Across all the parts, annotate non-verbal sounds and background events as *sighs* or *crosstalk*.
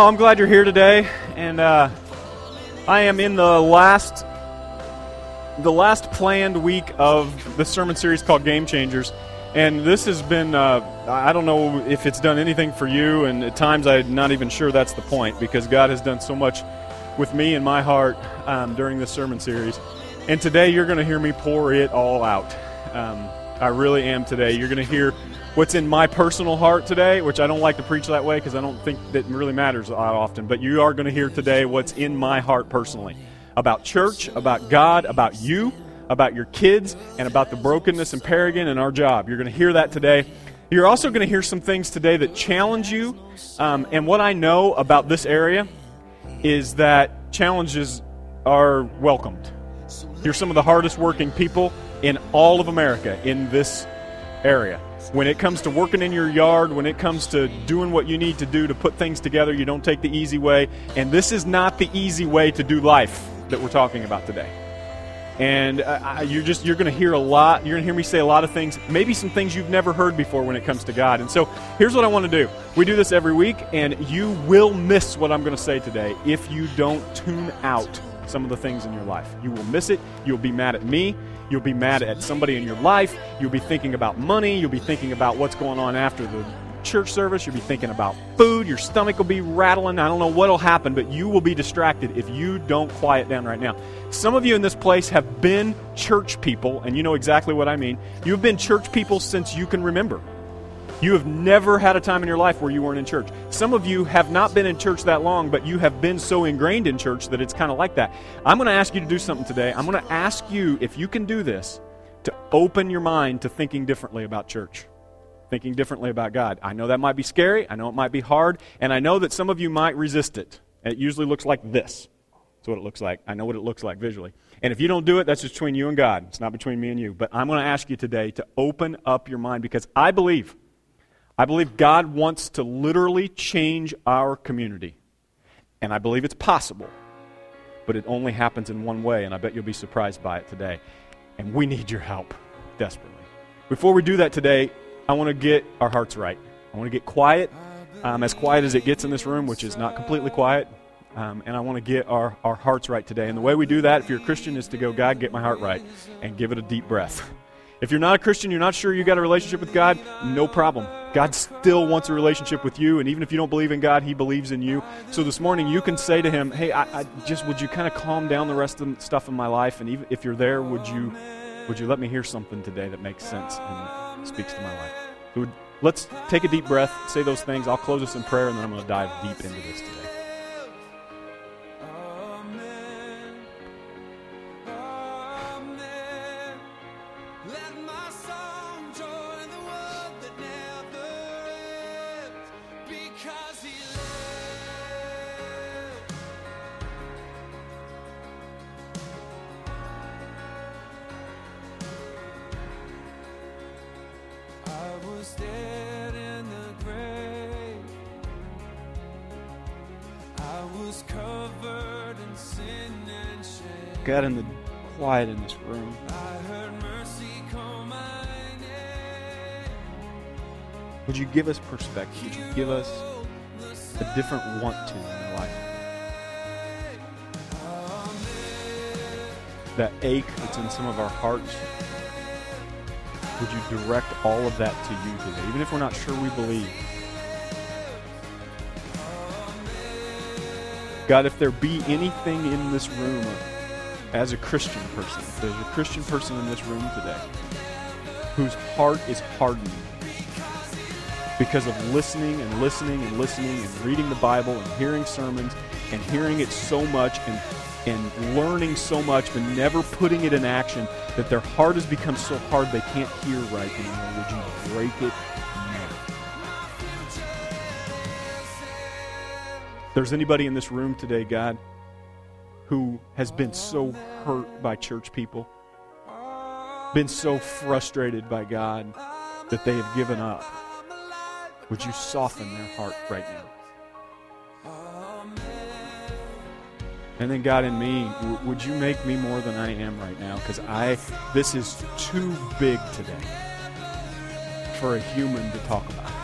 Well, I'm glad you're here today, and uh, I am in the last the last planned week of the sermon series called Game Changers. And this has been, uh, I don't know if it's done anything for you, and at times I'm not even sure that's the point because God has done so much with me and my heart um, during this sermon series. And today you're going to hear me pour it all out. Um, I really am today. You're going to hear what's in my personal heart today, which I don't like to preach that way because I don't think that really matters lot often. But you are going to hear today what's in my heart personally about church, about God, about you, about your kids, and about the brokenness in Paragon and our job. You're going to hear that today. You're also going to hear some things today that challenge you. Um, and what I know about this area is that challenges are welcomed. You're some of the hardest working people in all of America in this area. When it comes to working in your yard, when it comes to doing what you need to do to put things together, you don't take the easy way. And this is not the easy way to do life that we're talking about today. And uh, you're just you're going to hear a lot. You're going to hear me say a lot of things, maybe some things you've never heard before when it comes to God. And so here's what I want to do. We do this every week, and you will miss what I'm going to say today if you don't tune out some of the things in your life. You will miss it. You'll be mad at me. You'll be mad at somebody in your life. You'll be thinking about money. You'll be thinking about what's going on after the church service. You'll be thinking about food. Your stomach will be rattling. I don't know what'll happen, but you will be distracted if you don't quiet down right now. Some of you in this place have been church people, and you know exactly what I mean. You've been church people since you can remember. You have never had a time in your life where you weren't in church. Some of you have not been in church that long, but you have been so ingrained in church that it's kind of like that. I'm going to ask you to do something today. I'm going to ask you, if you can do this, to open your mind to thinking differently about church thinking differently about God. I know that might be scary. I know it might be hard. And I know that some of you might resist it. It usually looks like this. That's what it looks like. I know what it looks like visually. And if you don't do it, that's between you and God. It's not between me and you. But I'm going to ask you today to open up your mind because I believe, I believe God wants to literally change our community. And I believe it's possible. But it only happens in one way, and I bet you'll be surprised by it today. And we need your help desperately. Before we do that today, I want to get our hearts right. I want to get quiet, um, as quiet as it gets in this room, which is not completely quiet. Um, and I want to get our, our hearts right today. And the way we do that, if you're a Christian, is to go, God, get my heart right, and give it a deep breath. If you're not a Christian, you're not sure you got a relationship with God, no problem. God still wants a relationship with you, and even if you don't believe in God, He believes in you. So this morning, you can say to Him, "Hey, I, I just would you kind of calm down the rest of the stuff in my life, and even if you're there, would you would you let me hear something today that makes sense and speaks to my life?" So let's take a deep breath, say those things. I'll close us in prayer, and then I'm going to dive deep into this today. God, in the quiet in this room. Would you give us perspective? Would you give us a different want to in our life? That ache that's in some of our hearts, would you direct all of that to you today, even if we're not sure we believe? God, if there be anything in this room as a Christian person, if there's a Christian person in this room today whose heart is hardened because of listening and listening and listening and reading the Bible and hearing sermons and hearing it so much and, and learning so much but never putting it in action that their heart has become so hard they can't hear right anymore, would you break it there's anybody in this room today, God, who has been so hurt by church people, been so frustrated by God that they have given up, would you soften their heart right now? And then God in me, would you make me more than I am right now? Because I, this is too big today for a human to talk about.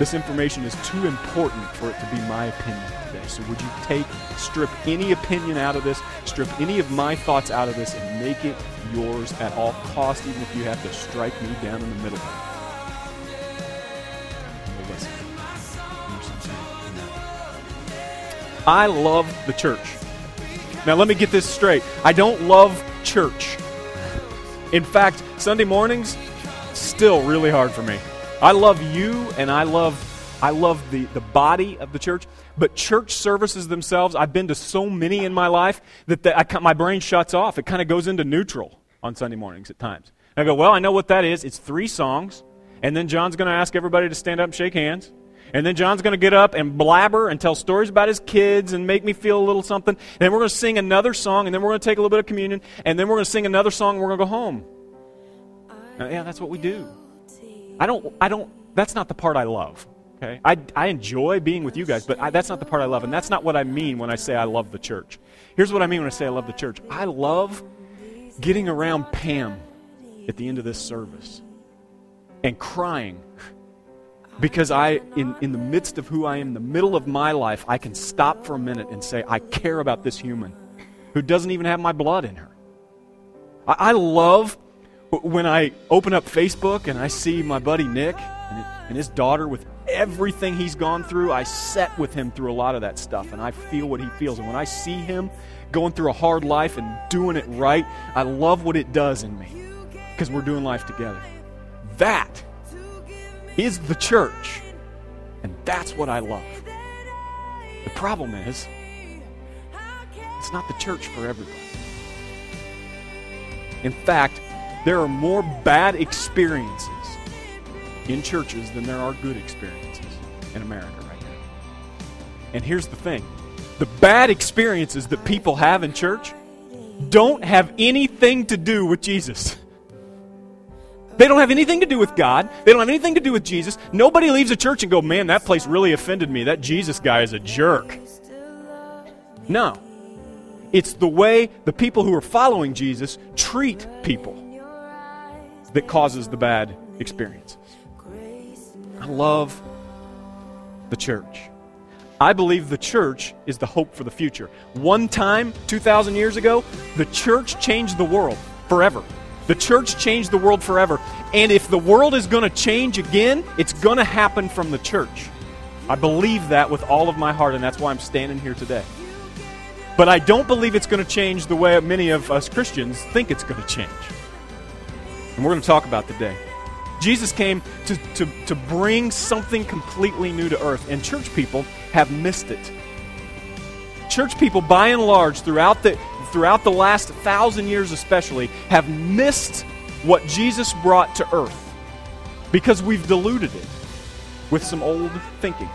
This information is too important for it to be my opinion today. So would you take, strip any opinion out of this, strip any of my thoughts out of this, and make it yours at all cost, even if you have to strike me down in the middle. I love the church. Now, let me get this straight. I don't love church. In fact, Sunday mornings, still really hard for me. I love you and I love I love the, the body of the church, but church services themselves, I've been to so many in my life that the, I, my brain shuts off. It kind of goes into neutral on Sunday mornings at times. And I go, well, I know what that is. It's three songs, and then John's going to ask everybody to stand up and shake hands. And then John's going to get up and blabber and tell stories about his kids and make me feel a little something. And then we're going to sing another song, and then we're going to take a little bit of communion, and then we're going to sing another song, and we're going to go home. Now, yeah, that's what we do. I don't, I don't, that's not the part I love. Okay? I, I enjoy being with you guys, but I, that's not the part I love. And that's not what I mean when I say I love the church. Here's what I mean when I say I love the church I love getting around Pam at the end of this service and crying because I, in, in the midst of who I am, in the middle of my life, I can stop for a minute and say, I care about this human who doesn't even have my blood in her. I, I love when I open up Facebook and I see my buddy Nick and, his daughter with everything he's gone through. I sat with him through a lot of that stuff and I feel what he feels. And when I see him going through a hard life and doing it right, I love what it does in me because we're doing life together. That is the church. And that's what I love. The problem is, it's not the church for everybody. In fact, there are more bad experiences in churches than there are good experiences in America right now. And here's the thing the bad experiences that people have in church don't have anything to do with Jesus. They don't have anything to do with God. They don't have anything to do with Jesus. Nobody leaves a church and go, man, that place really offended me. That Jesus guy is a jerk. No. It's the way the people who are following Jesus treat people that causes the bad experiences. I love the church. I believe the church is the hope for the future. One time, 2,000 years ago, the church changed the world forever. The church changed the world forever. And if the world is going to change again, it's going to happen from the church. I believe that with all of my heart, and that's why I'm standing here today. But I don't believe it's going to change the way many of us Christians think it's going to change. And we're going to talk about today. Jesus came to, to, to bring something completely new to earth, and church people have missed it. Church people, by and large, throughout the, throughout the last thousand years especially, have missed what Jesus brought to earth because we've diluted it with some old thinking.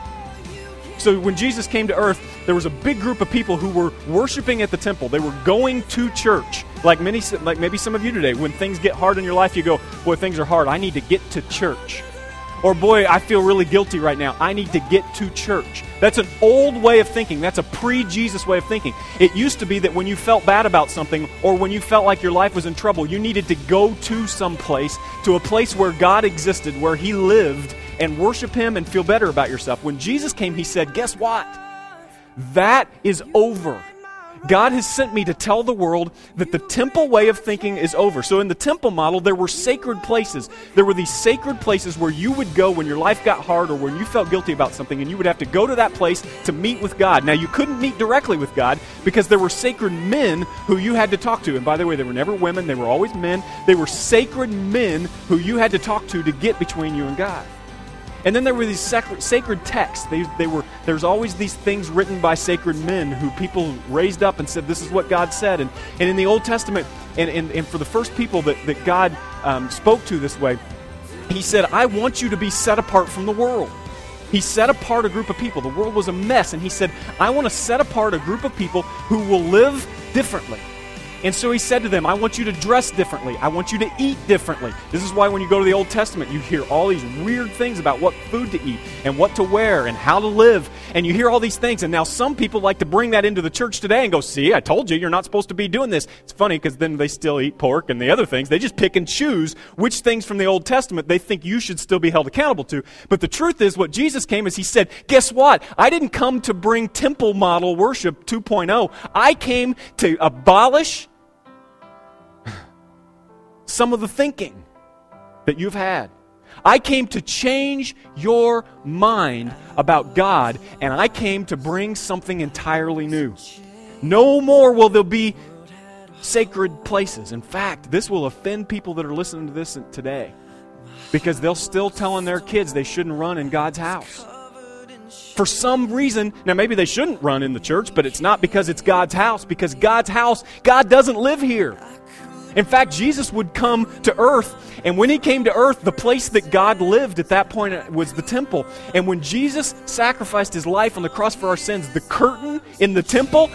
So when Jesus came to earth, there was a big group of people who were worshiping at the temple. They were going to church, like many, like maybe some of you today. When things get hard in your life, you go, "Boy, things are hard. I need to get to church." Or, boy, I feel really guilty right now. I need to get to church. That's an old way of thinking. That's a pre Jesus way of thinking. It used to be that when you felt bad about something or when you felt like your life was in trouble, you needed to go to some place, to a place where God existed, where He lived, and worship Him and feel better about yourself. When Jesus came, He said, Guess what? That is over. God has sent me to tell the world that the temple way of thinking is over. So, in the temple model, there were sacred places. There were these sacred places where you would go when your life got hard or when you felt guilty about something, and you would have to go to that place to meet with God. Now, you couldn't meet directly with God because there were sacred men who you had to talk to. And by the way, they were never women, they were always men. They were sacred men who you had to talk to to get between you and God. And then there were these sacred, sacred texts. They, they were, there's always these things written by sacred men who people raised up and said, This is what God said. And, and in the Old Testament, and, and, and for the first people that, that God um, spoke to this way, He said, I want you to be set apart from the world. He set apart a group of people. The world was a mess. And He said, I want to set apart a group of people who will live differently And so he said to them, I want you to dress differently. I want you to eat differently. This is why when you go to the Old Testament, you hear all these weird things about what food to eat and what to wear and how to live. And you hear all these things. And now some people like to bring that into the church today and go, See, I told you, you're not supposed to be doing this. It's funny because then they still eat pork and the other things. They just pick and choose which things from the Old Testament they think you should still be held accountable to. But the truth is, what Jesus came is he said, Guess what? I didn't come to bring temple model worship 2.0. I came to abolish some of the thinking that you've had. I came to change your mind about God, and I came to bring something entirely new. No more will there be sacred places. In fact, this will offend people that are listening to this today because they'll still telling their kids they shouldn't run in God's house. For some reason, now maybe they shouldn't run in the church, but it's not because it's God's house, because God's house, God doesn't live here. In fact, Jesus would come to earth, and when he came to earth, the place that God lived at that point was the temple. And when Jesus sacrificed his life on the cross for our sins, the curtain in the temple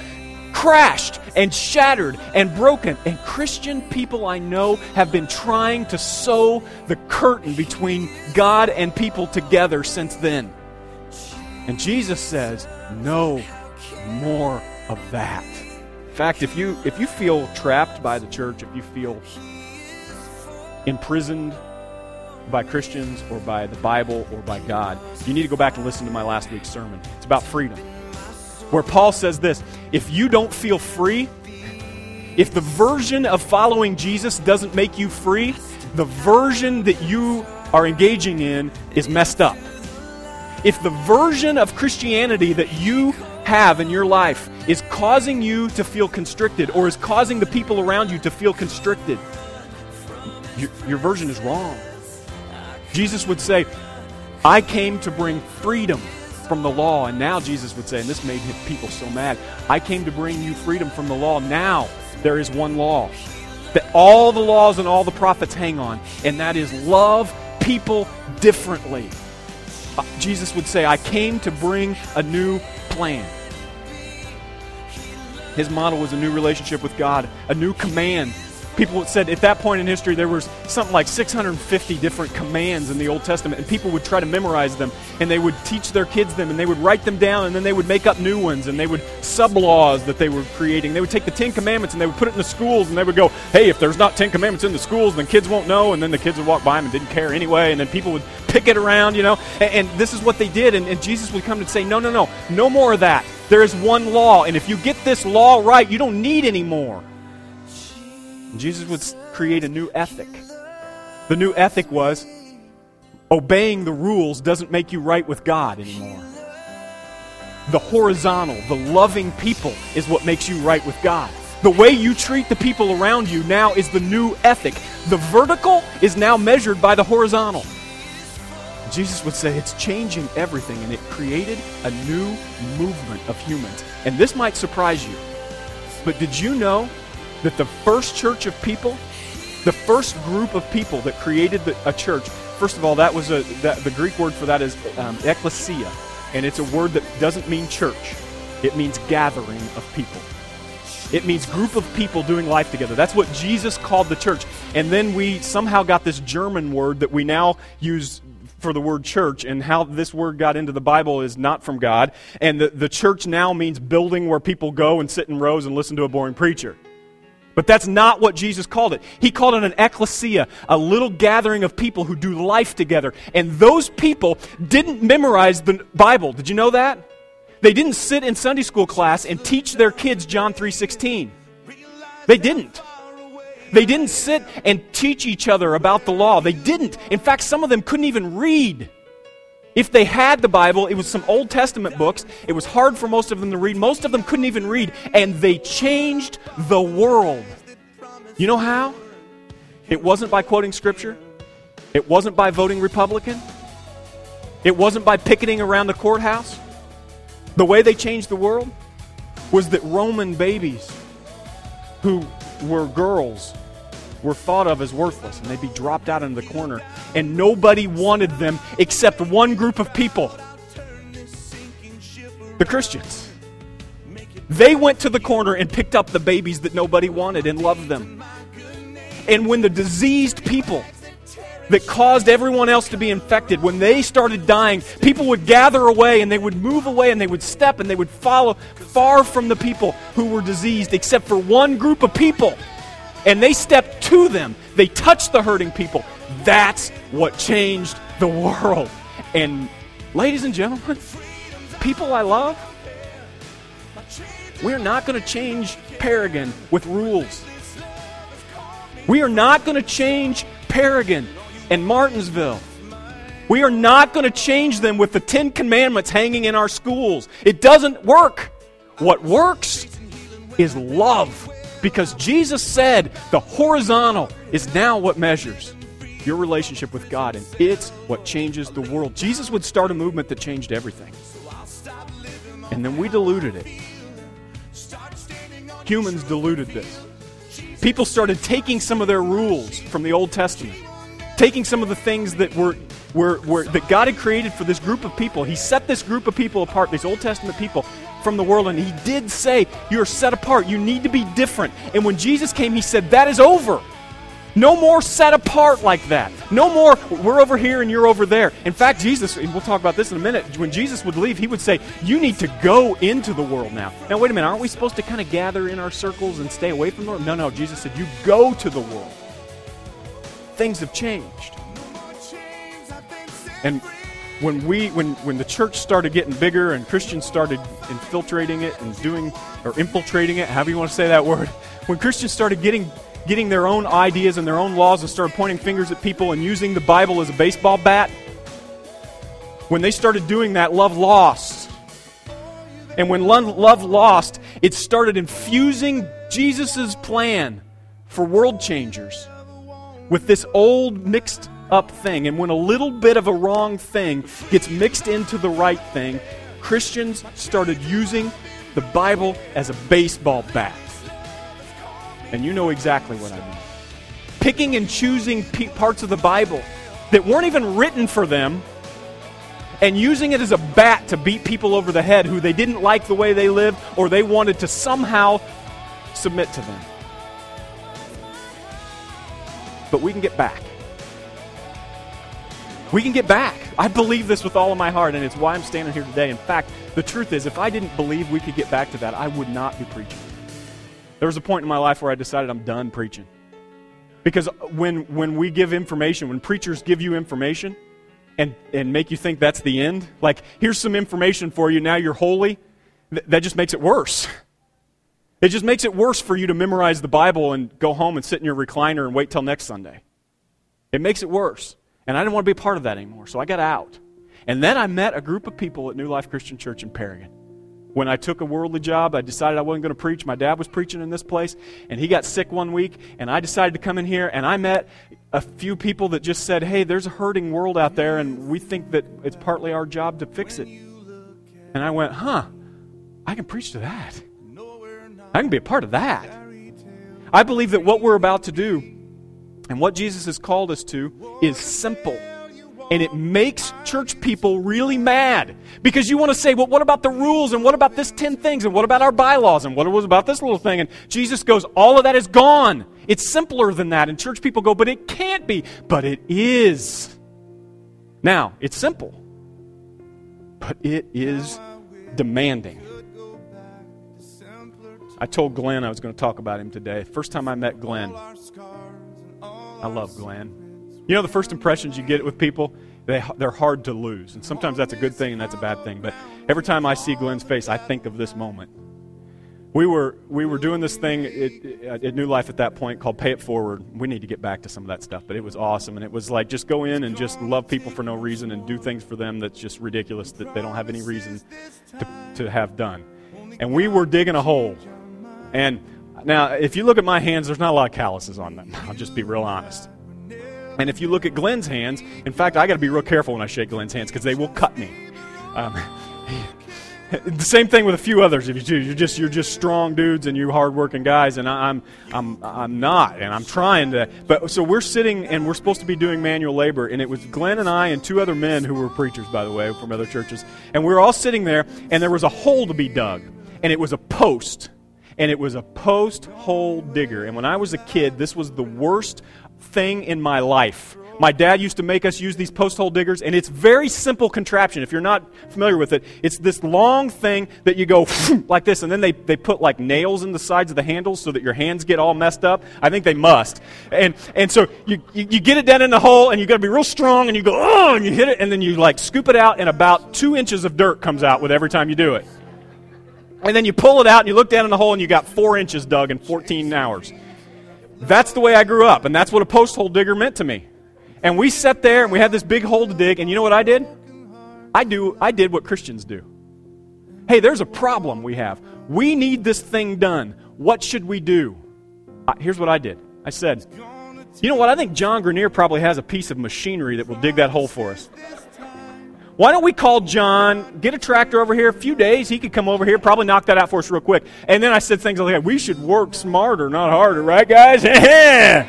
crashed and shattered and broken. And Christian people I know have been trying to sew the curtain between God and people together since then. And Jesus says, no more of that fact, if you if you feel trapped by the church, if you feel imprisoned by Christians or by the Bible or by God, you need to go back and listen to my last week's sermon. It's about freedom. Where Paul says this if you don't feel free, if the version of following Jesus doesn't make you free, the version that you are engaging in is messed up. If the version of Christianity that you have in your life is causing you to feel constricted or is causing the people around you to feel constricted, your, your version is wrong. Jesus would say, I came to bring freedom from the law. And now Jesus would say, and this made people so mad, I came to bring you freedom from the law. Now there is one law that all the laws and all the prophets hang on, and that is love people differently. Uh, Jesus would say, I came to bring a new plan. His model was a new relationship with God, a new command. People said at that point in history there was something like 650 different commands in the Old Testament, and people would try to memorize them, and they would teach their kids them, and they would write them down, and then they would make up new ones, and they would sub laws that they were creating. They would take the Ten Commandments and they would put it in the schools, and they would go, "Hey, if there's not Ten Commandments in the schools, then kids won't know." And then the kids would walk by them and didn't care anyway, and then people would pick it around, you know. And, and this is what they did, and, and Jesus would come and say, "No, no, no, no more of that." There is one law, and if you get this law right, you don't need any more. Jesus would create a new ethic. The new ethic was obeying the rules doesn't make you right with God anymore. The horizontal, the loving people is what makes you right with God. The way you treat the people around you now is the new ethic. The vertical is now measured by the horizontal. Jesus would say it's changing everything, and it created a new movement of humans. And this might surprise you, but did you know that the first church of people, the first group of people that created the, a church, first of all, that was a that, the Greek word for that is um, and it's a word that doesn't mean church; it means gathering of people. It means group of people doing life together. That's what Jesus called the church. And then we somehow got this German word that we now use for the word church and how this word got into the Bible is not from God. And the, the church now means building where people go and sit in rows and listen to a boring preacher. But that's not what Jesus called it. He called it an ecclesia, a little gathering of people who do life together. And those people didn't memorize the Bible. Did you know that? They didn't sit in Sunday school class and teach their kids John 3:16. They didn't. They didn't sit and teach each other about the law. They didn't. In fact, some of them couldn't even read. If they had the Bible, it was some Old Testament books. It was hard for most of them to read. Most of them couldn't even read. And they changed the world. You know how? It wasn't by quoting Scripture, it wasn't by voting Republican, it wasn't by picketing around the courthouse. The way they changed the world was that Roman babies who were girls were thought of as worthless and they'd be dropped out into the corner. And nobody wanted them except one group of people the Christians. They went to the corner and picked up the babies that nobody wanted and loved them. And when the diseased people that caused everyone else to be infected, when they started dying, people would gather away and they would move away and they would step and they would follow far from the people who were diseased, except for one group of people. And they stepped to them, they touched the hurting people. That's what changed the world. And, ladies and gentlemen, people I love, we're not going to change Paragon with rules. We are not going to change Paragon and Martinsville. We are not going to change them with the Ten Commandments hanging in our schools. It doesn't work. What works is love. Because Jesus said the horizontal is now what measures your relationship with God, and it's what changes the world. Jesus would start a movement that changed everything. And then we diluted it. Humans diluted this. People started taking some of their rules from the Old Testament, taking some of the things that were, were, were that God had created for this group of people. He set this group of people apart, these Old Testament people, from the world, and He did say, You're set apart. You need to be different. And when Jesus came, He said, That is over. No more set apart like that. No more, we're over here and you're over there. In fact, Jesus, and we'll talk about this in a minute, when Jesus would leave, he would say, You need to go into the world now. Now, wait a minute, aren't we supposed to kind of gather in our circles and stay away from the world? No, no, Jesus said, You go to the world. Things have changed. And when we when when the church started getting bigger and Christians started infiltrating it and doing or infiltrating it, however you want to say that word, when Christians started getting getting their own ideas and their own laws and started pointing fingers at people and using the Bible as a baseball bat, when they started doing that, love lost. And when love lost, it started infusing Jesus' plan for world changers with this old mixed up thing. And when a little bit of a wrong thing gets mixed into the right thing, Christians started using the Bible as a baseball bat. And you know exactly what I mean. Picking and choosing parts of the Bible that weren't even written for them and using it as a bat to beat people over the head who they didn't like the way they lived or they wanted to somehow submit to them. But we can get back. We can get back. I believe this with all of my heart, and it's why I'm standing here today. In fact, the truth is, if I didn't believe we could get back to that, I would not be preaching. There was a point in my life where I decided I'm done preaching. Because when, when we give information, when preachers give you information and, and make you think that's the end, like, here's some information for you, now you're holy, th- that just makes it worse. It just makes it worse for you to memorize the Bible and go home and sit in your recliner and wait till next Sunday. It makes it worse. And I didn't want to be a part of that anymore, so I got out. And then I met a group of people at New Life Christian Church in Paragon. When I took a worldly job, I decided I wasn't going to preach. My dad was preaching in this place, and he got sick one week, and I decided to come in here, and I met a few people that just said, Hey, there's a hurting world out there, and we think that it's partly our job to fix it. And I went, Huh, I can preach to that. I can be a part of that. I believe that what we're about to do and what Jesus has called us to is simple and it makes church people really mad because you want to say, well, what about the rules? And what about this 10 things? And what about our bylaws? And what was about this little thing? And Jesus goes, all of that is gone. It's simpler than that. And church people go, but it can't be. But it is. Now, it's simple, but it is demanding. I told Glenn I was going to talk about him today. First time I met Glenn, I love Glenn. You know, the first impressions you get with people, they, they're hard to lose. And sometimes that's a good thing and that's a bad thing. But every time I see Glenn's face, I think of this moment. We were, we were doing this thing at, at New Life at that point called Pay It Forward. We need to get back to some of that stuff, but it was awesome. And it was like just go in and just love people for no reason and do things for them that's just ridiculous that they don't have any reason to, to have done. And we were digging a hole. And now, if you look at my hands, there's not a lot of calluses on them. *laughs* I'll just be real honest. And if you look at Glenn's hands, in fact, I got to be real careful when I shake Glenn's hands because they will cut me. Um, *laughs* the same thing with a few others. If you do, you're just you're just strong dudes and you're hardworking guys, and I'm I'm I'm not, and I'm trying to. But so we're sitting and we're supposed to be doing manual labor, and it was Glenn and I and two other men who were preachers, by the way, from other churches, and we were all sitting there, and there was a hole to be dug. and it was a post. And it was a post hole digger. And when I was a kid, this was the worst thing in my life. My dad used to make us use these post hole diggers, and it's very simple contraption. If you're not familiar with it, it's this long thing that you go *laughs* like this, and then they, they put like nails in the sides of the handles so that your hands get all messed up. I think they must. And, and so you, you, you get it down in the hole, and you got to be real strong, and you go, oh, and you hit it, and then you like scoop it out, and about two inches of dirt comes out with every time you do it. And then you pull it out, and you look down in the hole, and you got four inches dug in 14 hours. That's the way I grew up, and that's what a post hole digger meant to me. And we sat there and we had this big hole to dig, and you know what I did? I do I did what Christians do. Hey, there's a problem we have. We need this thing done. What should we do? Uh, here's what I did. I said, you know what? I think John Grenier probably has a piece of machinery that will dig that hole for us. Why don't we call John, get a tractor over here, a few days, he could come over here, probably knock that out for us real quick. And then I said things like, we should work smarter, not harder, right, guys? *laughs* That's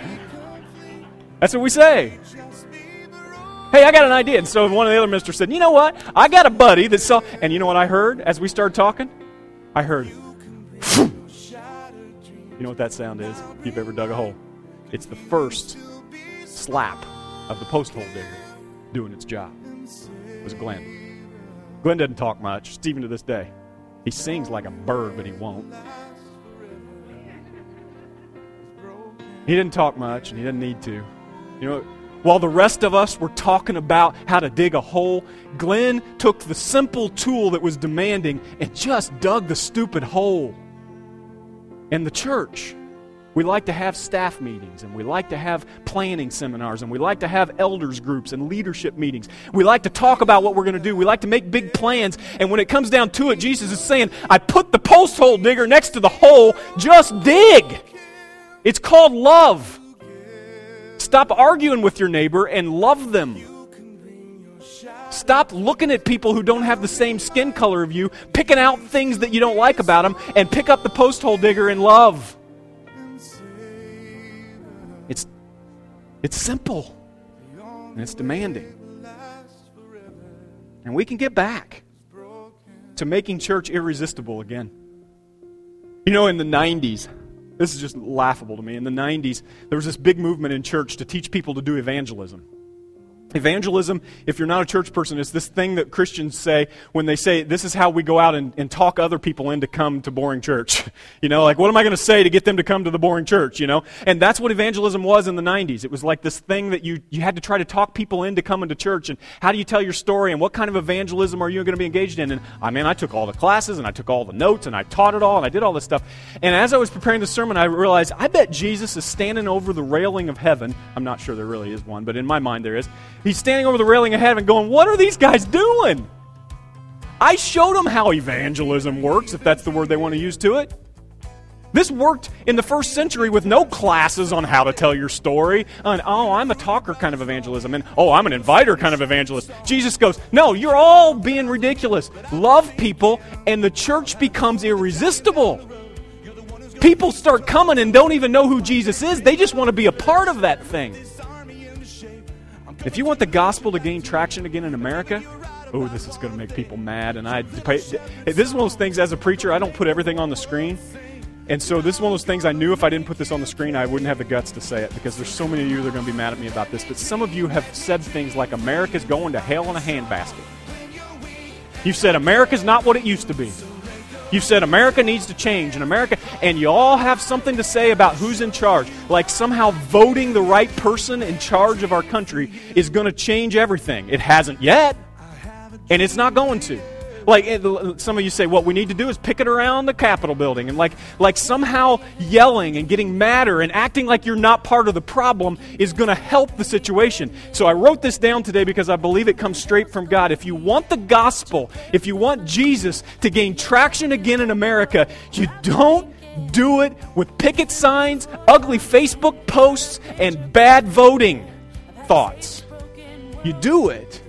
what we say. Hey, I got an idea. And so one of the other ministers said, You know what? I got a buddy that saw. And you know what I heard as we started talking? I heard. you know what that sound is? If you've ever dug a hole, it's the first slap of the post hole digger doing its job. Was Glenn. Glenn doesn't talk much, even to this day. He sings like a bird, but he won't. He didn't talk much, and he didn't need to. You know, while the rest of us were talking about how to dig a hole, Glenn took the simple tool that was demanding and just dug the stupid hole. In the church, we like to have staff meetings and we like to have planning seminars and we like to have elders groups and leadership meetings. We like to talk about what we're going to do. We like to make big plans. And when it comes down to it, Jesus is saying, I put the post hole digger next to the hole, just dig. It's called love. Stop arguing with your neighbor and love them. Stop looking at people who don't have the same skin color of you, picking out things that you don't like about them, and pick up the post hole digger and love. It's simple and it's demanding. And we can get back to making church irresistible again. You know, in the 90s, this is just laughable to me. In the 90s, there was this big movement in church to teach people to do evangelism. Evangelism, if you're not a church person, is this thing that Christians say when they say, This is how we go out and, and talk other people in to come to boring church. *laughs* you know, like, what am I going to say to get them to come to the boring church, you know? And that's what evangelism was in the 90s. It was like this thing that you, you had to try to talk people into coming to church. And how do you tell your story? And what kind of evangelism are you going to be engaged in? And I mean, I took all the classes and I took all the notes and I taught it all and I did all this stuff. And as I was preparing the sermon, I realized, I bet Jesus is standing over the railing of heaven. I'm not sure there really is one, but in my mind there is He's standing over the railing of heaven going, What are these guys doing? I showed them how evangelism works, if that's the word they want to use to it. This worked in the first century with no classes on how to tell your story. And, oh, I'm a talker kind of evangelism. And, oh, I'm an inviter kind of evangelist. Jesus goes, no, you're all being ridiculous. Love people, and the church becomes irresistible. People start coming and don't even know who Jesus is. They just want to be a part of that thing. If you want the gospel to gain traction again in America, oh, this is going to make people mad. And I, this is one of those things. As a preacher, I don't put everything on the screen. And so this is one of those things I knew if I didn't put this on the screen, I wouldn't have the guts to say it because there's so many of you that are going to be mad at me about this. But some of you have said things like America's going to hell in a handbasket. You've said America's not what it used to be. You've said America needs to change, and America, and you all have something to say about who's in charge. Like somehow voting the right person in charge of our country is going to change everything. It hasn't yet, and it's not going to. Like eh, some of you say, what we need to do is picket around the Capitol building, and like like somehow yelling and getting madder and acting like you're not part of the problem is going to help the situation. So I wrote this down today because I believe it comes straight from God. If you want the gospel, if you want Jesus to gain traction again in America, you don't do it with picket signs, ugly Facebook posts, and bad voting thoughts. You do it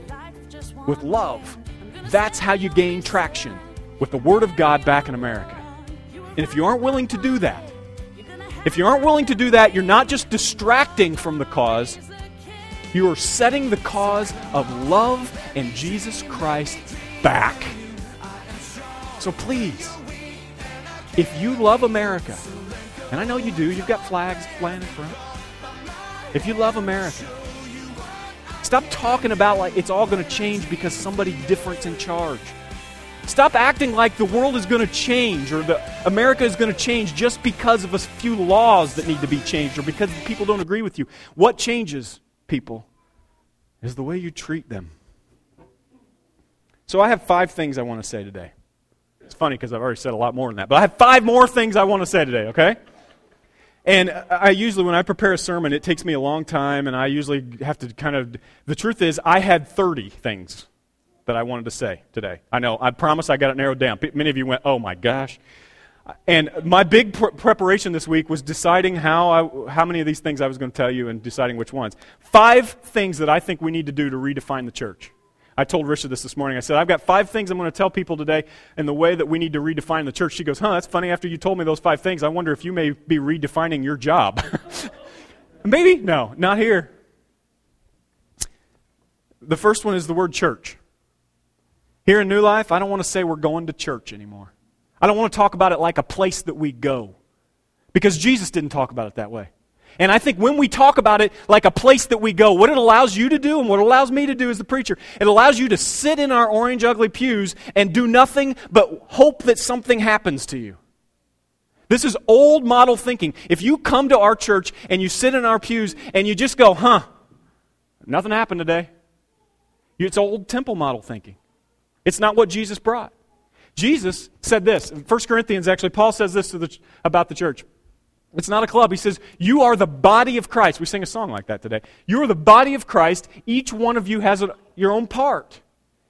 with love that's how you gain traction with the Word of God back in America. And if you aren't willing to do that, if you aren't willing to do that, you're not just distracting from the cause, you are setting the cause of love and Jesus Christ back. So please, if you love America, and I know you do, you've got flags flying in front. If you love America, stop talking about like it's all going to change because somebody different's in charge. Stop acting like the world is going to change or that America is going to change just because of a few laws that need to be changed or because people don't agree with you. What changes people is the way you treat them. So I have five things I want to say today. It's funny because I've already said a lot more than that, but I have five more things I want to say today, okay? And I usually, when I prepare a sermon, it takes me a long time, and I usually have to kind of. The truth is, I had 30 things that I wanted to say today. I know, I promise I got it narrowed down. Many of you went, oh my gosh. And my big pr- preparation this week was deciding how, I, how many of these things I was going to tell you and deciding which ones. Five things that I think we need to do to redefine the church. I told Risha this this morning. I said, I've got five things I'm going to tell people today and the way that we need to redefine the church. She goes, Huh, that's funny. After you told me those five things, I wonder if you may be redefining your job. *laughs* Maybe? No, not here. The first one is the word church. Here in New Life, I don't want to say we're going to church anymore. I don't want to talk about it like a place that we go. Because Jesus didn't talk about it that way. And I think when we talk about it like a place that we go, what it allows you to do and what it allows me to do as the preacher, it allows you to sit in our orange, ugly pews and do nothing but hope that something happens to you. This is old model thinking. If you come to our church and you sit in our pews and you just go, huh, nothing happened today, it's old temple model thinking. It's not what Jesus brought. Jesus said this. In 1 Corinthians, actually, Paul says this the, about the church. It's not a club. He says, You are the body of Christ. We sing a song like that today. You are the body of Christ. Each one of you has a, your own part.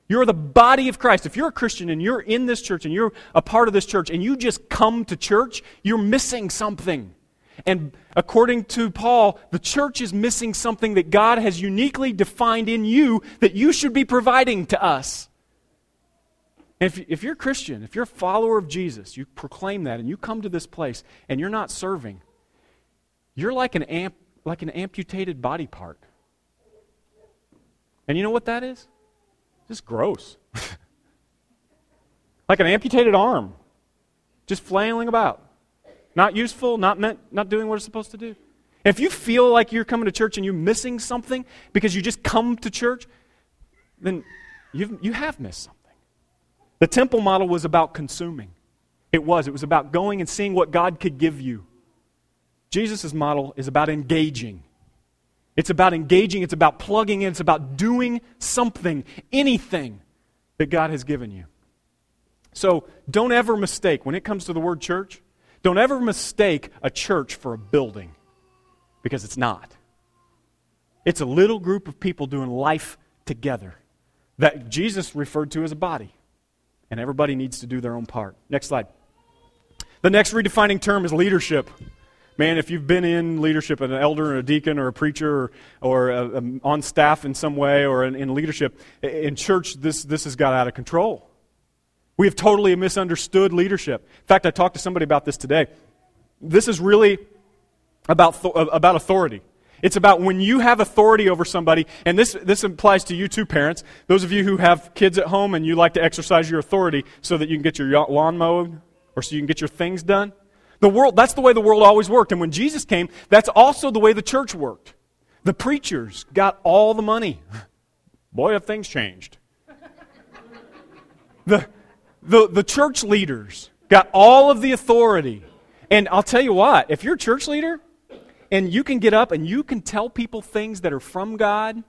You're the body of Christ. If you're a Christian and you're in this church and you're a part of this church and you just come to church, you're missing something. And according to Paul, the church is missing something that God has uniquely defined in you that you should be providing to us. If, if you're a Christian, if you're a follower of Jesus, you proclaim that and you come to this place and you're not serving, you're like an, amp, like an amputated body part. And you know what that is? Just gross. *laughs* like an amputated arm, just flailing about. Not useful, not meant, not doing what it's supposed to do. If you feel like you're coming to church and you're missing something because you just come to church, then you've, you have missed something. The temple model was about consuming. It was. It was about going and seeing what God could give you. Jesus' model is about engaging. It's about engaging, it's about plugging in, it's about doing something, anything that God has given you. So don't ever mistake, when it comes to the word church, don't ever mistake a church for a building because it's not. It's a little group of people doing life together that Jesus referred to as a body and everybody needs to do their own part. Next slide. The next redefining term is leadership. Man, if you've been in leadership, an elder or a deacon or a preacher or, or a, a, on staff in some way or in, in leadership, in church, this, this has got out of control. We have totally misunderstood leadership. In fact, I talked to somebody about this today. This is really about, th- uh, about authority. It's about when you have authority over somebody, and this, this applies to you too, parents. Those of you who have kids at home and you like to exercise your authority so that you can get your lawn mowed or so you can get your things done. The world, that's the way the world always worked. And when Jesus came, that's also the way the church worked. The preachers got all the money. *laughs* Boy, have things changed. the, the, the church leaders got all of the authority. And I'll tell you what, if you're a church leader, and you can get up and you can tell people things that are from God,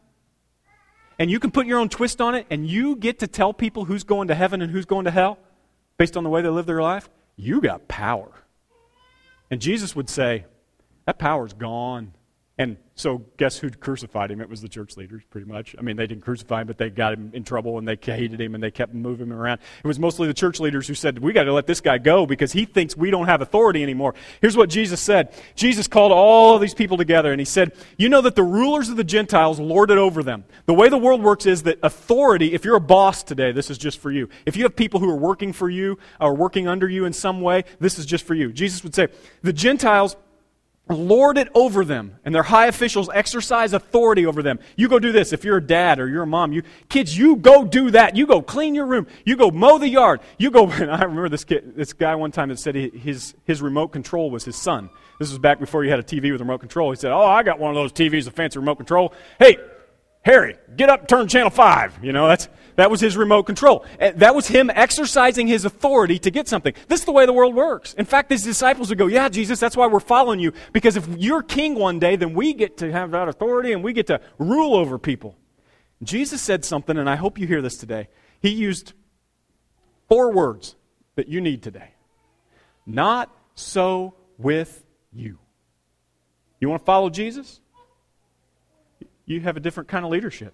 and you can put your own twist on it, and you get to tell people who's going to heaven and who's going to hell based on the way they live their life, you got power. And Jesus would say, That power's gone. And so, guess who crucified him? It was the church leaders, pretty much. I mean, they didn't crucify him, but they got him in trouble and they hated him and they kept moving him around. It was mostly the church leaders who said, We got to let this guy go because he thinks we don't have authority anymore. Here's what Jesus said Jesus called all these people together and he said, You know that the rulers of the Gentiles lord it over them. The way the world works is that authority, if you're a boss today, this is just for you. If you have people who are working for you or working under you in some way, this is just for you. Jesus would say, The Gentiles lord it over them, and their high officials exercise authority over them. You go do this if you're a dad or you're a mom. You kids, you go do that. You go clean your room. You go mow the yard. You go. *laughs* I remember this kid, this guy one time that said he, his his remote control was his son. This was back before you had a TV with a remote control. He said, "Oh, I got one of those TVs, a fancy remote control. Hey, Harry, get up, turn channel five. You know that's that was his remote control. Eh, that was him exercising his authority to get something. This is the way the world works. In fact, his disciples would go, Yeah, Jesus, that's why we're following you. Because if you're king one day, then we get to have that authority and we get to rule over people. Jesus said something, and I hope you hear this today. He used four words that you need today. Not so with you. You want to follow Jesus? You have a different kind of leadership.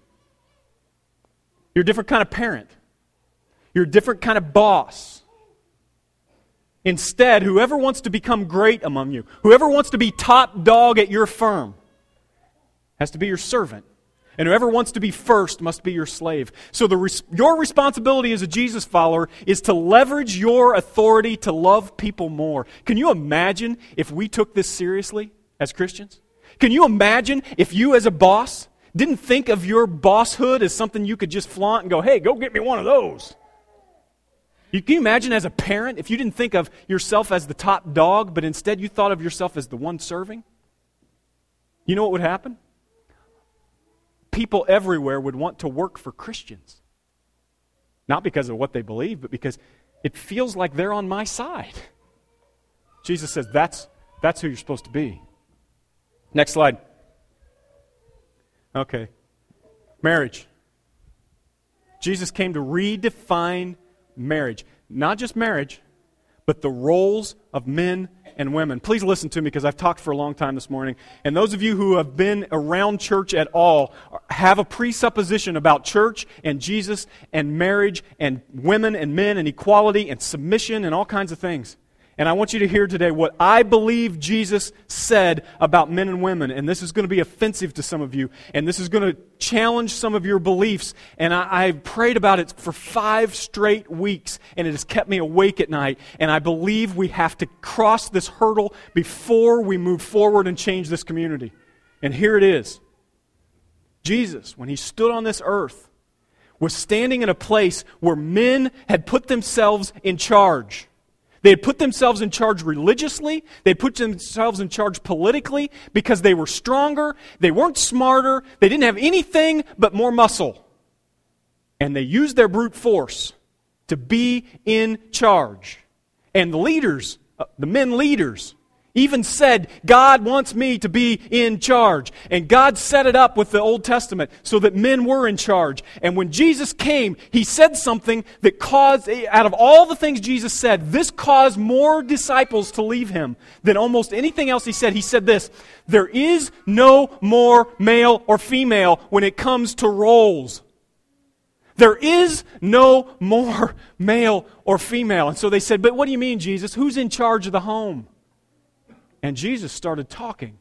You're a different kind of parent. You're a different kind of boss. Instead, whoever wants to become great among you, whoever wants to be top dog at your firm, has to be your servant. And whoever wants to be first must be your slave. So the, your responsibility as a Jesus follower is to leverage your authority to love people more. Can you imagine if we took this seriously as Christians? Can you imagine if you, as a boss, didn't think of your bosshood as something you could just flaunt and go, hey, go get me one of those. You can you imagine as a parent if you didn't think of yourself as the top dog, but instead you thought of yourself as the one serving? You know what would happen? People everywhere would want to work for Christians. Not because of what they believe, but because it feels like they're on my side. Jesus says that's, that's who you're supposed to be. Next slide. Okay. Marriage. Jesus came to redefine marriage. Not just marriage, but the roles of men and women. Please listen to me because I've talked for a long time this morning. And those of you who have been around church at all have a presupposition about church and Jesus and marriage and women and men and equality and submission and all kinds of things. And I want you to hear today what I believe Jesus said about men and women. And this is going to be offensive to some of you. And this is going to challenge some of your beliefs. And I, have prayed about it for five straight weeks. And it has kept me awake at night. And I believe we have to cross this hurdle before we move forward and change this community. And here it is Jesus, when he stood on this earth, was standing in a place where men had put themselves in charge. They had put themselves in charge religiously. They put themselves in charge politically because they were stronger. They weren't smarter. They didn't have anything but more muscle. And they used their brute force to be in charge. And the leaders, uh, the men leaders, even said, God wants me to be in charge. And God set it up with the Old Testament so that men were in charge. And when Jesus came, he said something that caused, out of all the things Jesus said, this caused more disciples to leave him than almost anything else he said. He said this There is no more male or female when it comes to roles. There is no more *laughs* male or female. And so they said, But what do you mean, Jesus? Who's in charge of the home? And Jesus started talking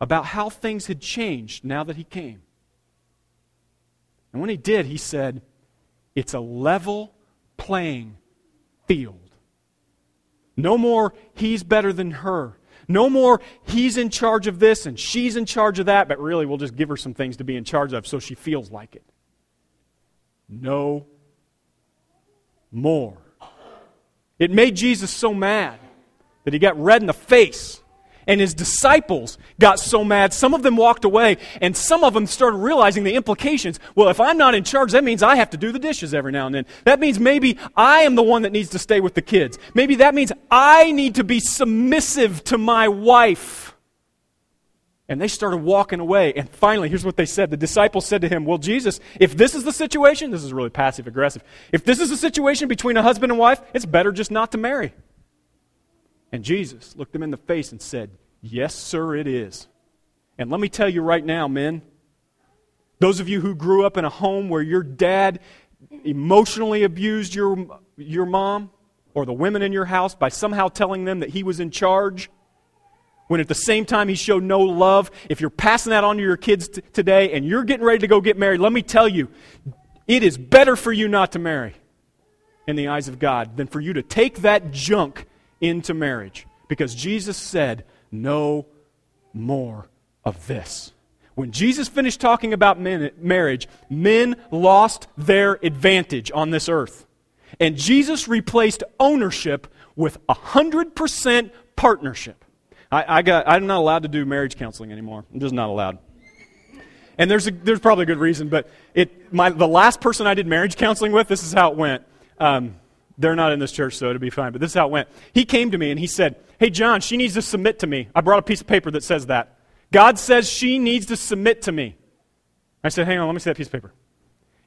about how things had changed now that he came. And when he did, he said, It's a level playing field. No more, he's better than her. No more, he's in charge of this and she's in charge of that, but really we'll just give her some things to be in charge of so she feels like it. No more. It made Jesus so mad that he got red in the face. And his disciples got so mad, some of them walked away, and some of them started realizing the implications. Well, if I'm not in charge, that means I have to do the dishes every now and then. That means maybe I am the one that needs to stay with the kids. Maybe that means I need to be submissive to my wife. And they started walking away. And finally, here's what they said. The disciples said to him, Well, Jesus, if this is the situation, this is really passive aggressive. If this is the situation between a husband and wife, it's better just not to marry. And Jesus looked them in the face and said, Yes, sir, it is. And let me tell you right now, men, those of you who grew up in a home where your dad emotionally abused your, your mom or the women in your house by somehow telling them that he was in charge, when at the same time he showed no love, if you're passing that on to your kids t- today and you're getting ready to go get married, let me tell you, it is better for you not to marry in the eyes of God than for you to take that junk into marriage. Because Jesus said, no more of this. When Jesus finished talking about men, marriage, men lost their advantage on this earth. And Jesus replaced ownership with 100% partnership. I, I got, I'm not allowed to do marriage counseling anymore. I'm just not allowed. And there's, a, there's probably a good reason, but it, my, the last person I did marriage counseling with, this is how it went. Um, they're not in this church, so it'll be fine, but this is how it went. He came to me and he said, Hey, John, she needs to submit to me. I brought a piece of paper that says that. God says she needs to submit to me. I said, Hang on, let me see that piece of paper.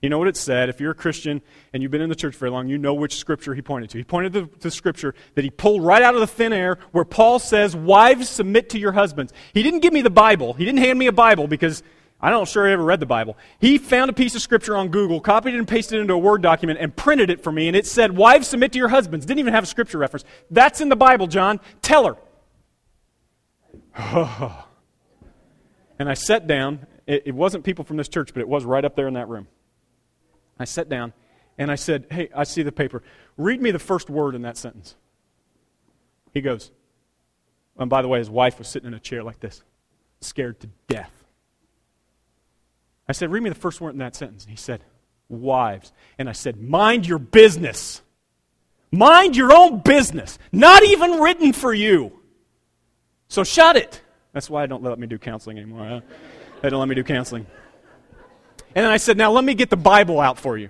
You know what it said? If you're a Christian and you've been in the church very long, you know which scripture he pointed to. He pointed to the scripture that he pulled right out of the thin air where Paul says, Wives, submit to your husbands. He didn't give me the Bible. He didn't hand me a Bible because I don't sure he ever read the Bible. He found a piece of scripture on Google, copied it and pasted it into a Word document, and printed it for me. And it said, Wives, submit to your husbands. Didn't even have a scripture reference. That's in the Bible, John. Tell her. *sighs* and I sat down. It, it wasn't people from this church, but it was right up there in that room. I sat down and I said, Hey, I see the paper. Read me the first word in that sentence. He goes, and by the way, his wife was sitting in a chair like this, scared to death. I said, Read me the first word in that sentence. And he said, Wives. And I said, Mind your business. Mind your own business. Not even written for you. So shut it. That's why I don't let me do counseling anymore. Huh? They don't let me do counseling. And then I said, Now let me get the Bible out for you.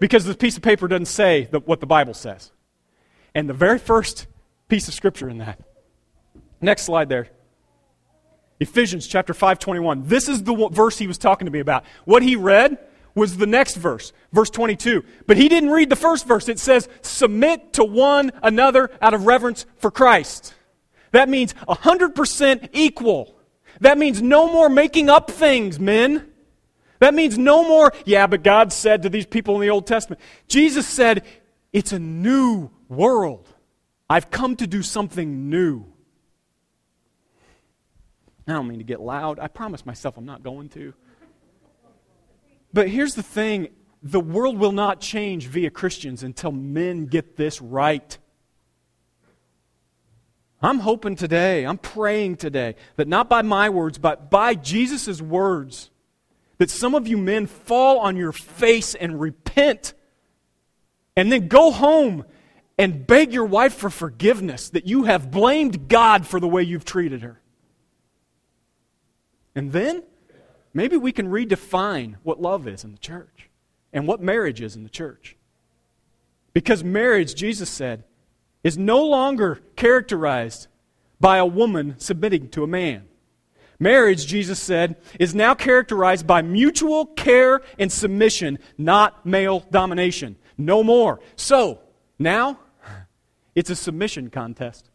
Because this piece of paper doesn't say the, what the Bible says. And the very first piece of scripture in that. Next slide there. Ephesians chapter 5:21. This is the verse he was talking to me about. What he read was the next verse, verse 22. But he didn't read the first verse. It says, "Submit to one another out of reverence for Christ." That means 100% equal. That means no more making up things, men. That means no more, yeah, but God said to these people in the Old Testament. Jesus said, it's a new world. I've come to do something new. I don't mean to get loud. I promise myself I'm not going to. But here's the thing the world will not change via Christians until men get this right. I'm hoping today, I'm praying today, that not by my words, but by Jesus' words, that some of you men fall on your face and repent and then go home and beg your wife for forgiveness that you have blamed God for the way you've treated her. And then maybe we can redefine what love is in the church and what marriage is in the church. Because marriage, Jesus said, is no longer characterized by a woman submitting to a man. Marriage, Jesus said, is now characterized by mutual care and submission, not male domination. No more. So, now, it's a submission contest.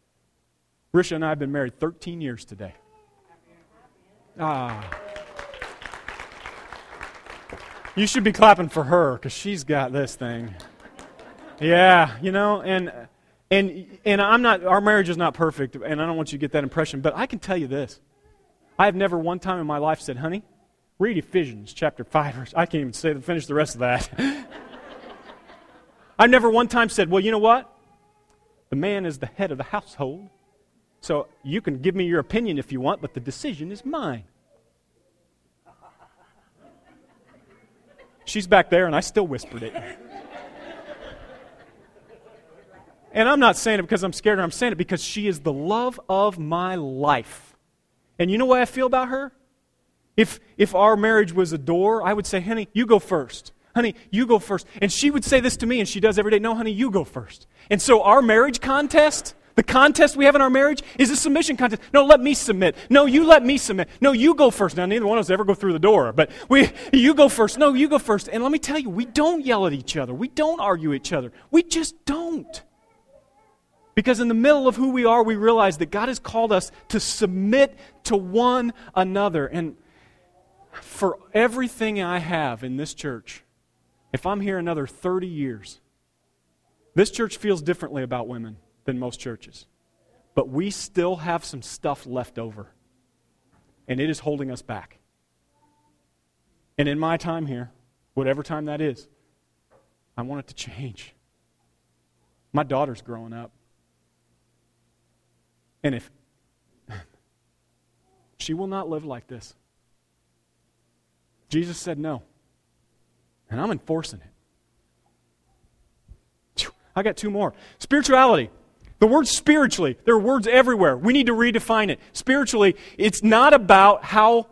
Risha and I have been married 13 years today. Ah. You should be clapping for her because she's got this thing. Yeah, you know, and and and I'm not our marriage is not perfect, and I don't want you to get that impression, but I can tell you this. I have never one time in my life said, honey, read Ephesians chapter 5. I can't even say finish the rest of that. *laughs* I've never one time said, well, you know what? The man is the head of the household. So you can give me your opinion if you want, but the decision is mine. She's back there, and I still whispered it. and I'm not saying it because I'm scared, I'm saying it because she is the love of my life. And you know what I feel about her? If, if our marriage was a door, I would say, honey, you go first. Honey, you go first. And she would say this to me, and she does every day. No, honey, you go first. And so our marriage contest the contest we have in our marriage is a submission contest. No, let me submit. No, you let me submit. No, you go first. Now, neither one of us ever go through the door, but we, you go first. No, you go first. And let me tell you, we don't yell at each other. We don't argue each other. We just don't. Because in the middle of who we are, we realize that God has called us to submit to one another. And for everything I have in this church, if I'm here another 30 years, this church feels differently about women than most churches. But we still have some stuff left over. And it is holding us back. And in my time here, whatever time that is, I want it to change. My daughter's growing up. And if *laughs* She will not live like this. Jesus said no. And I'm enforcing it. I got two more. Spirituality. The word spiritually, there are words everywhere. We need to redefine it. Spiritually, it's not about how,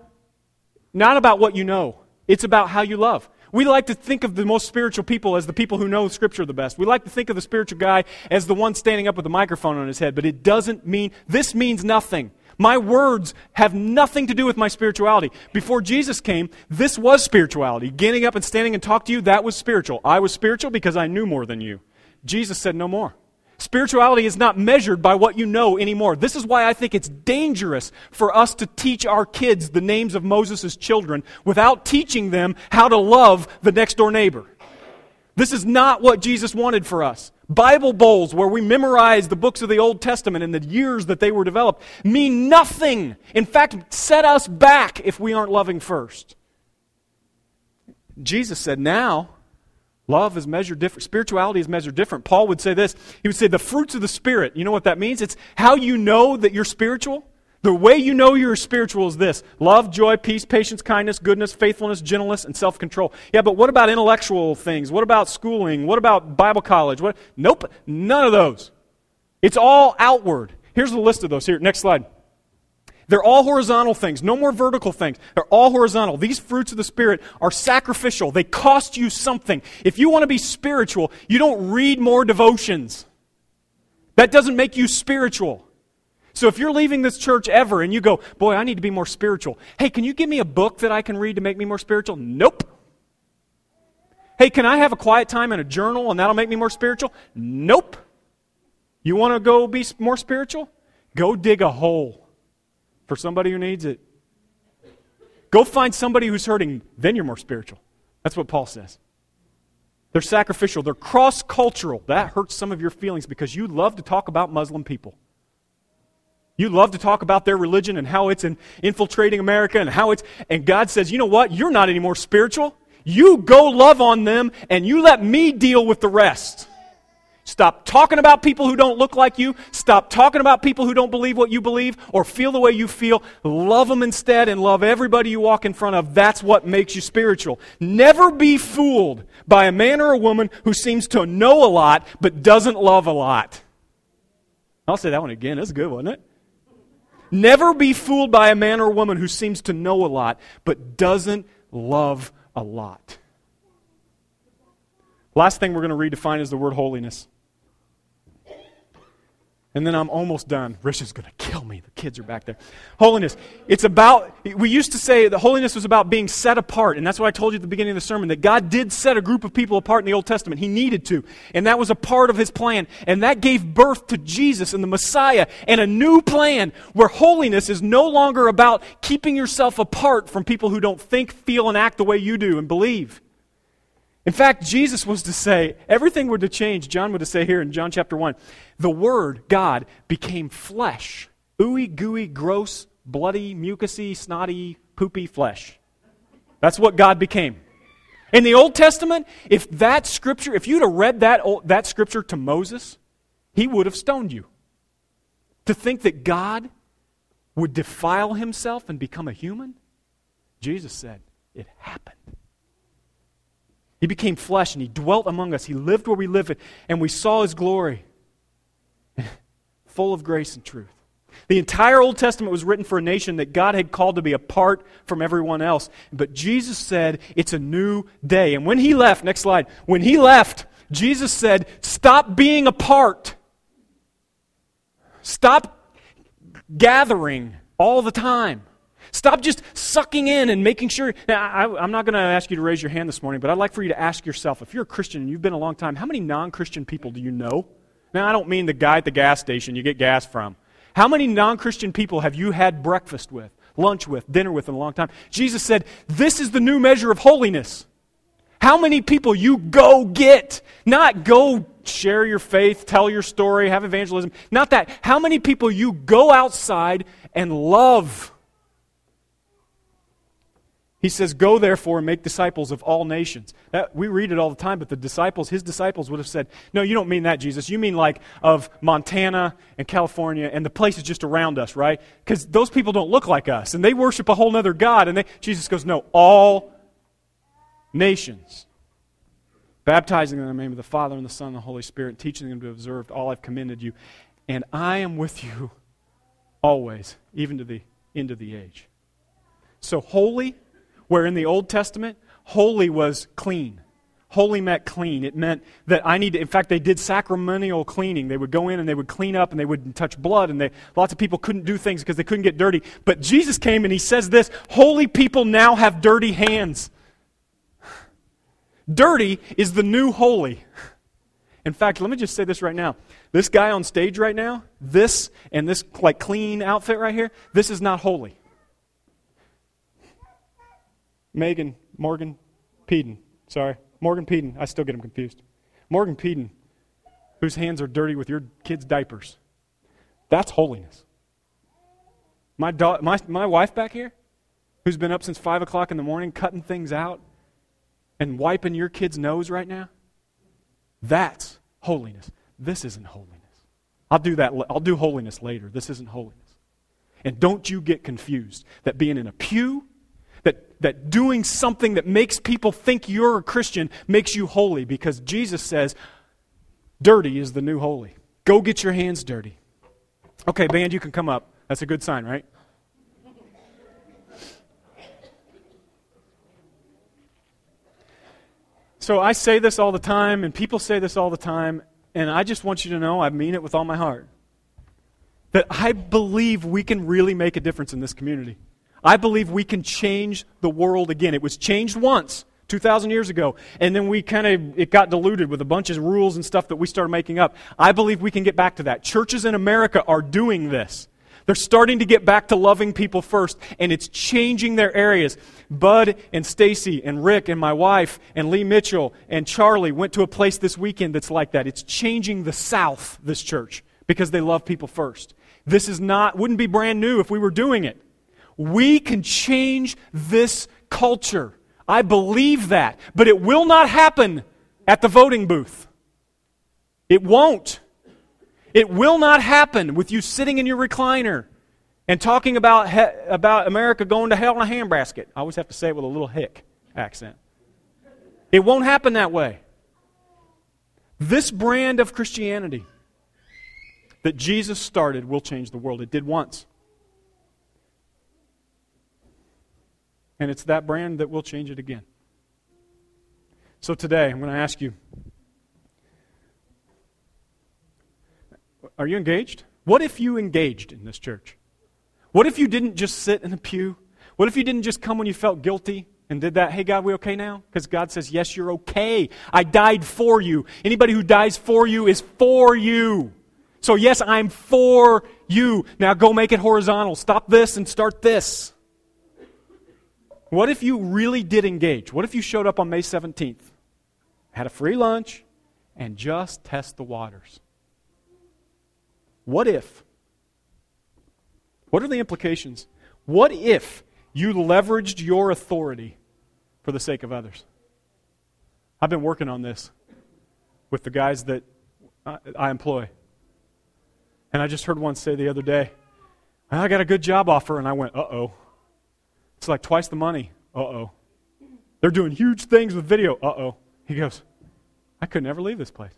not about what you know. It's about how you love. We like to think of the most spiritual people as the people who know Scripture the best. We like to think of the spiritual guy as the one standing up with a microphone on his head, but it doesn't mean, this means nothing. My words have nothing to do with my spirituality. Before Jesus came, this was spirituality. Getting up and standing and talk to you, that was spiritual. I was spiritual because I knew more than you. Jesus said no more. Spirituality is not measured by what you know anymore. This is why I think it's dangerous for us to teach our kids the names of Moses' children without teaching them how to love the next door neighbor. This is not what Jesus wanted for us. Bible bowls where we memorize the books of the Old Testament and the years that they were developed mean nothing. In fact, set us back if we aren't loving first. Jesus said, now Love is measured different. Spirituality is measured different. Paul would say this. He would say the fruits of the Spirit. You know what that means? It's how you know that you're spiritual. The way you know you're spiritual is this love, joy, peace, patience, kindness, goodness, faithfulness, gentleness, and self control. Yeah, but what about intellectual things? What about schooling? What about Bible college? What? Nope, none of those. It's all outward. Here's the list of those. Here, next slide. They're all horizontal things, no more vertical things. They're all horizontal. These fruits of the Spirit are sacrificial, they cost you something. If you want to be spiritual, you don't read more devotions. That doesn't make you spiritual. So if you're leaving this church ever and you go, boy, I need to be more spiritual. Hey, can you give me a book that I can read to make me more spiritual? Nope. Hey, can I have a quiet time and a journal and that'll make me more spiritual? Nope. You want to go be more spiritual? Go dig a hole for somebody who needs it. Go find somebody who's hurting, then you're more spiritual. That's what Paul says. They're sacrificial, they're cross cultural. That hurts some of your feelings because you love to talk about Muslim people. You love to talk about their religion and how it's infiltrating America and how it's. And God says, you know what? You're not any more spiritual. You go love on them and you let me deal with the rest. Stop talking about people who don't look like you. Stop talking about people who don't believe what you believe or feel the way you feel. Love them instead and love everybody you walk in front of. That's what makes you spiritual. Never be fooled by a man or a woman who seems to know a lot but doesn't love a lot. I'll say that one again. That's good, wasn't it? Never be fooled by a man or a woman who seems to know a lot but doesn't love a lot. Last thing we're going to redefine is the word holiness. And then I'm almost done. Rich is going to kill me. The kids are back there. Holiness. It's about, we used to say that holiness was about being set apart. And that's what I told you at the beginning of the sermon that God did set a group of people apart in the Old Testament. He needed to. And that was a part of His plan. And that gave birth to Jesus and the Messiah and a new plan where holiness is no longer about keeping yourself apart from people who don't think, feel, and act the way you do and believe. In fact, Jesus was to say, everything were to change. John would to say here in John chapter 1 the Word, God, became flesh. Ooey, gooey, gross, bloody, mucusy, snotty, poopy flesh. That's what God became. In the Old Testament, if that scripture, if you'd have read that, that scripture to Moses, he would have stoned you. To think that God would defile himself and become a human, Jesus said, it happened. He became flesh and he dwelt among us. He lived where we live, and we saw his glory, *laughs* full of grace and truth. The entire Old Testament was written for a nation that God had called to be apart from everyone else. But Jesus said, It's a new day. And when he left, next slide, when he left, Jesus said, Stop being apart. Stop gathering all the time. Stop just sucking in and making sure. Now, I, am not going to ask you to raise your hand this morning, but I'd like for you to ask yourself if you're a Christian and you've been a long time, how many non Christian people do you know? Now, I don't mean the guy at the gas station you get gas from. How many non Christian people have you had breakfast with, lunch with, dinner with in a long time? Jesus said, This is the new measure of holiness. How many people you go get? Not go share your faith, tell your story, have evangelism. Not that. How many people you go outside and love? He says, Go therefore and make disciples of all nations. That, we read it all the time, but the disciples, his disciples, would have said, No, you don't mean that, Jesus. You mean like of Montana and California and the places just around us, right? Because those people don't look like us and they worship a whole other God. And they, Jesus goes, No, all nations. Baptizing them in the name of the Father and the Son and the Holy Spirit, teaching them to observe all I've commended you. And I am with you always, even to the end of the age. So, holy where in the Old Testament, holy was clean. Holy meant clean. It meant that I need to, in fact, they did sacramental cleaning. They would go in and they would clean up and they would touch blood, and they, lots of people couldn't do things because they couldn't get dirty. But Jesus came and he says this Holy people now have dirty hands. Dirty is the new holy. In fact, let me just say this right now. This guy on stage right now, this and this like clean outfit right here, this is not holy. Megan, Morgan Peden. Sorry. Morgan Peden. I still get him confused. Morgan Peden, whose hands are dirty with your kids' diapers. That's holiness. My, do- my, my wife back here, who's been up since 5 o'clock in the morning cutting things out and wiping your kid's nose right now, that's holiness. This isn't holiness. I'll do that. I'll do holiness later. This isn't holiness. And don't you get confused that being in a pew that, that doing something that makes people think you're a Christian makes you holy because Jesus says, dirty is the new holy. Go get your hands dirty. Okay, band, you can come up. That's a good sign, right? So I say this all the time, and people say this all the time, and I just want you to know I mean it with all my heart. That I believe we can really make a difference in this community. I believe we can change the world again. It was changed once. 2,000 years ago. And then we kind of, it got diluted with a bunch of rules and stuff that we started making up. I believe we can get back to that. Churches in America are doing this. They're starting to get back to loving people first, and it's changing their areas. Bud and Stacy and Rick and my wife and Lee Mitchell and Charlie went to a place this weekend that's like that. It's changing the South, this church, because they love people first. This is not, wouldn't be brand new if we were doing it. We can change this culture. I believe that. But it will not happen at the voting booth. It won't. It will not happen with you sitting in your recliner and talking about, he- about America going to hell in a handbasket. I always have to say it with a little hick accent. It won't happen that way. This brand of Christianity that Jesus started will change the world. It did once. And it's that brand that will change it again. So today, I'm going to ask you Are you engaged? What if you engaged in this church? What if you didn't just sit in a pew? What if you didn't just come when you felt guilty and did that? Hey, God, we okay now? Because God says, Yes, you're okay. I died for you. Anybody who dies for you is for you. So, yes, I'm for you. Now go make it horizontal. Stop this and start this. What if you really did engage? What if you showed up on May 17th, had a free lunch, and just test the waters? What if? What are the implications? What if you leveraged your authority for the sake of others? I've been working on this with the guys that I employ. And I just heard one say the other day, I got a good job offer, and I went, uh oh. It's like twice the money. Uh oh. They're doing huge things with video. Uh oh. He goes, I could never leave this place.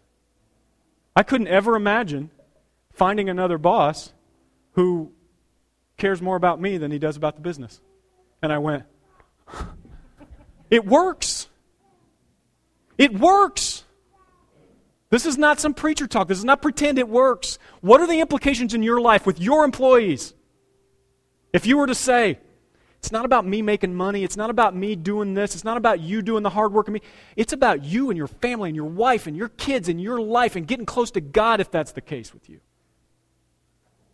I couldn't ever imagine finding another boss who cares more about me than he does about the business. And I went, It works. It works. This is not some preacher talk. This is not pretend it works. What are the implications in your life with your employees? If you were to say, it's not about me making money. It's not about me doing this. It's not about you doing the hard work of me. It's about you and your family and your wife and your kids and your life and getting close to God if that's the case with you.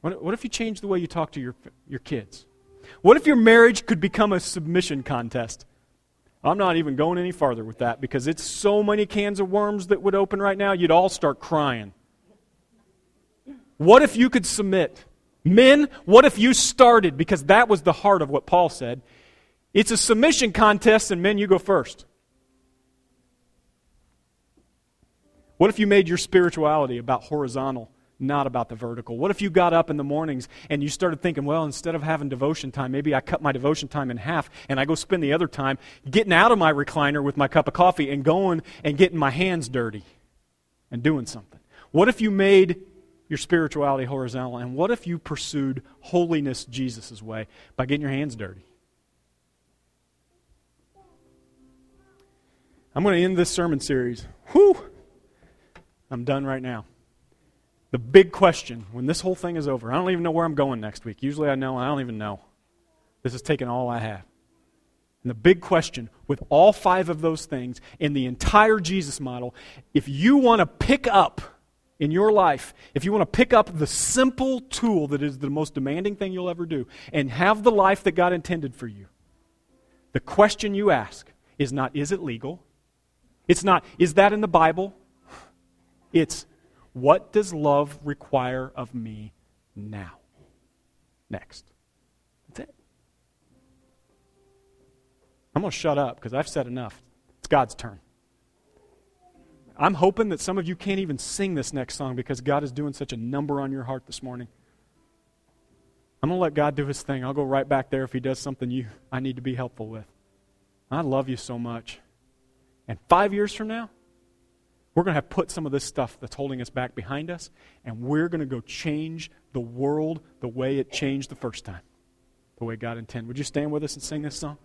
What, if you change the way you talk to your, your kids? What if your marriage could become a submission contest? I'm not even going any farther with that because it's so many cans of worms that would open right now, you'd all start crying. What if you could submit? Men, what if you started, because that was the heart of what Paul said, It's a submission contest, and men, you go first. What if you made your spirituality about horizontal, not about the vertical? What if you got up in the mornings and you started thinking, well, instead of having devotion time, maybe I cut my devotion time in half and I go spend the other time getting out of my recliner with my cup of coffee and going and getting my hands dirty and doing something? What if you made your spirituality horizontal? And what if you pursued holiness Jesus' way by getting your hands dirty? I'm going to end this sermon series. Whew! I'm done right now. The big question when this whole thing is over, I don't even know where I'm going next week. Usually I know, I don't even know. This has taken all I have. And the big question with all five of those things in the entire Jesus model, if you want to pick up in your life, if you want to pick up the simple tool that is the most demanding thing you'll ever do and have the life that God intended for you, the question you ask is not, is it legal? It's not, is that in the Bible? It's, what does love require of me now? Next. That's it. I'm going to shut up because I've said enough. It's God's turn. I'm hoping that some of you can't even sing this next song because God is doing such a number on your heart this morning. I'm going to let God do his thing. I'll go right back there if he does something you I need to be helpful with. I love you so much. And 5 years from now, we're going to have put some of this stuff that's holding us back behind us, and we're going to go change the world the way it changed the first time, the way God intended. Would you stand with us and sing this song?